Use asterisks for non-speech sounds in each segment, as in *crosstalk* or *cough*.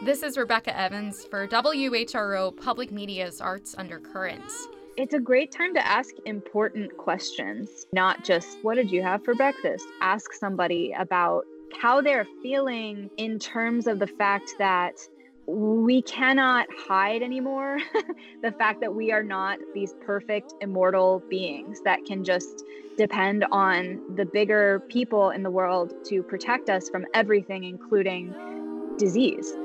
This is Rebecca Evans for WHRO Public Media's Arts Undercurrents. It's a great time to ask important questions, not just what did you have for breakfast? Ask somebody about how they're feeling in terms of the fact that we cannot hide anymore *laughs* the fact that we are not these perfect immortal beings that can just depend on the bigger people in the world to protect us from everything, including disease.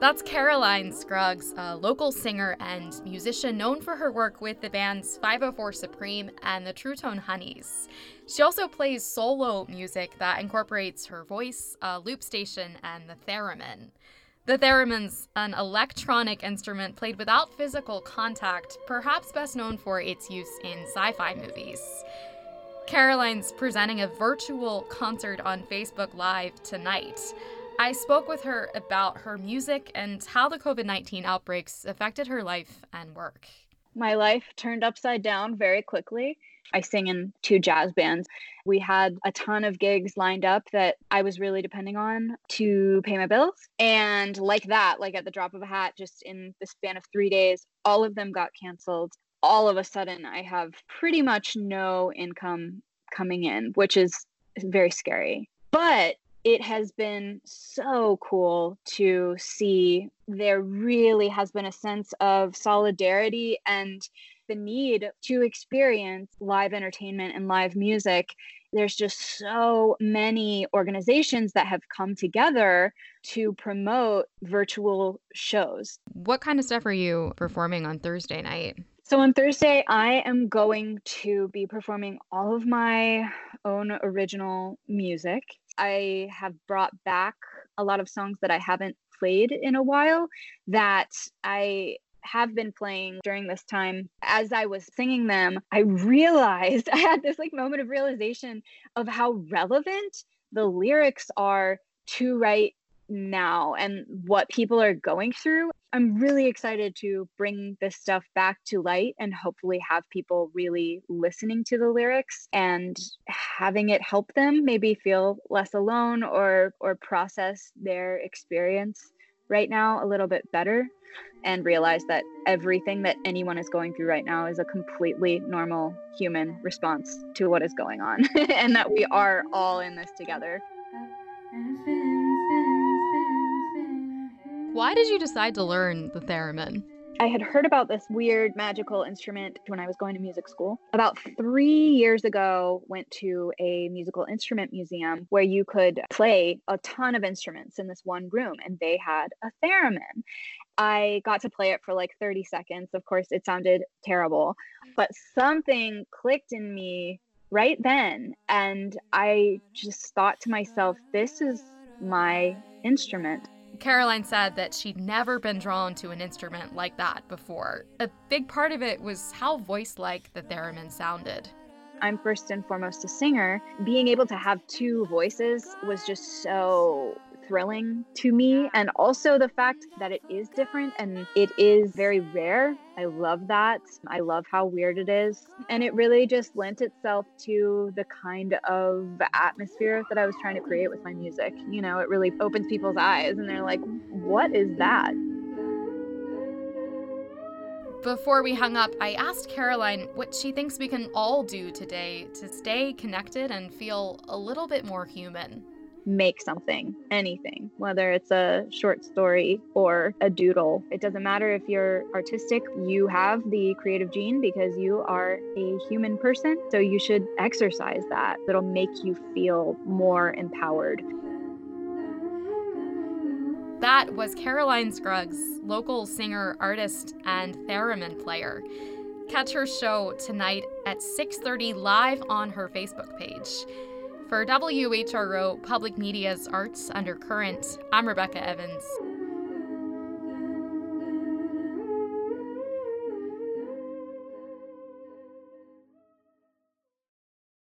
That's Caroline Scruggs, a local singer and musician known for her work with the bands 504 Supreme and the True Tone Honeys. She also plays solo music that incorporates her voice, a loop station, and the theremin. The theremin's an electronic instrument played without physical contact, perhaps best known for its use in sci fi movies. Caroline's presenting a virtual concert on Facebook Live tonight. I spoke with her about her music and how the COVID 19 outbreaks affected her life and work. My life turned upside down very quickly. I sing in two jazz bands. We had a ton of gigs lined up that I was really depending on to pay my bills. And like that, like at the drop of a hat, just in the span of three days, all of them got canceled. All of a sudden, I have pretty much no income coming in, which is very scary. But it has been so cool to see there really has been a sense of solidarity and the need to experience live entertainment and live music. There's just so many organizations that have come together to promote virtual shows. What kind of stuff are you performing on Thursday night? So on Thursday, I am going to be performing all of my own original music. I have brought back a lot of songs that I haven't played in a while that I have been playing during this time as i was singing them i realized *laughs* i had this like moment of realization of how relevant the lyrics are to right now and what people are going through. I'm really excited to bring this stuff back to light and hopefully have people really listening to the lyrics and having it help them maybe feel less alone or or process their experience right now a little bit better and realize that everything that anyone is going through right now is a completely normal human response to what is going on *laughs* and that we are all in this together. Why did you decide to learn the theremin? I had heard about this weird magical instrument when I was going to music school. About three years ago, went to a musical instrument museum where you could play a ton of instruments in this one room, and they had a theremin. I got to play it for like 30 seconds. Of course, it sounded terrible, but something clicked in me right then. And I just thought to myself, this is my instrument. Caroline said that she'd never been drawn to an instrument like that before. A big part of it was how voice like the theremin sounded. I'm first and foremost a singer. Being able to have two voices was just so thrilling to me. And also the fact that it is different and it is very rare. I love that. I love how weird it is. And it really just lent itself to the kind of atmosphere that I was trying to create with my music. You know, it really opens people's eyes and they're like, what is that? Before we hung up, I asked Caroline what she thinks we can all do today to stay connected and feel a little bit more human make something, anything, whether it's a short story or a doodle. It doesn't matter if you're artistic, you have the creative gene because you are a human person. So you should exercise that. It'll make you feel more empowered. That was Caroline Scruggs, local singer, artist, and theremin player. Catch her show tonight at 6:30 live on her Facebook page. For WHRO Public Media's Arts Undercurrent, I'm Rebecca Evans.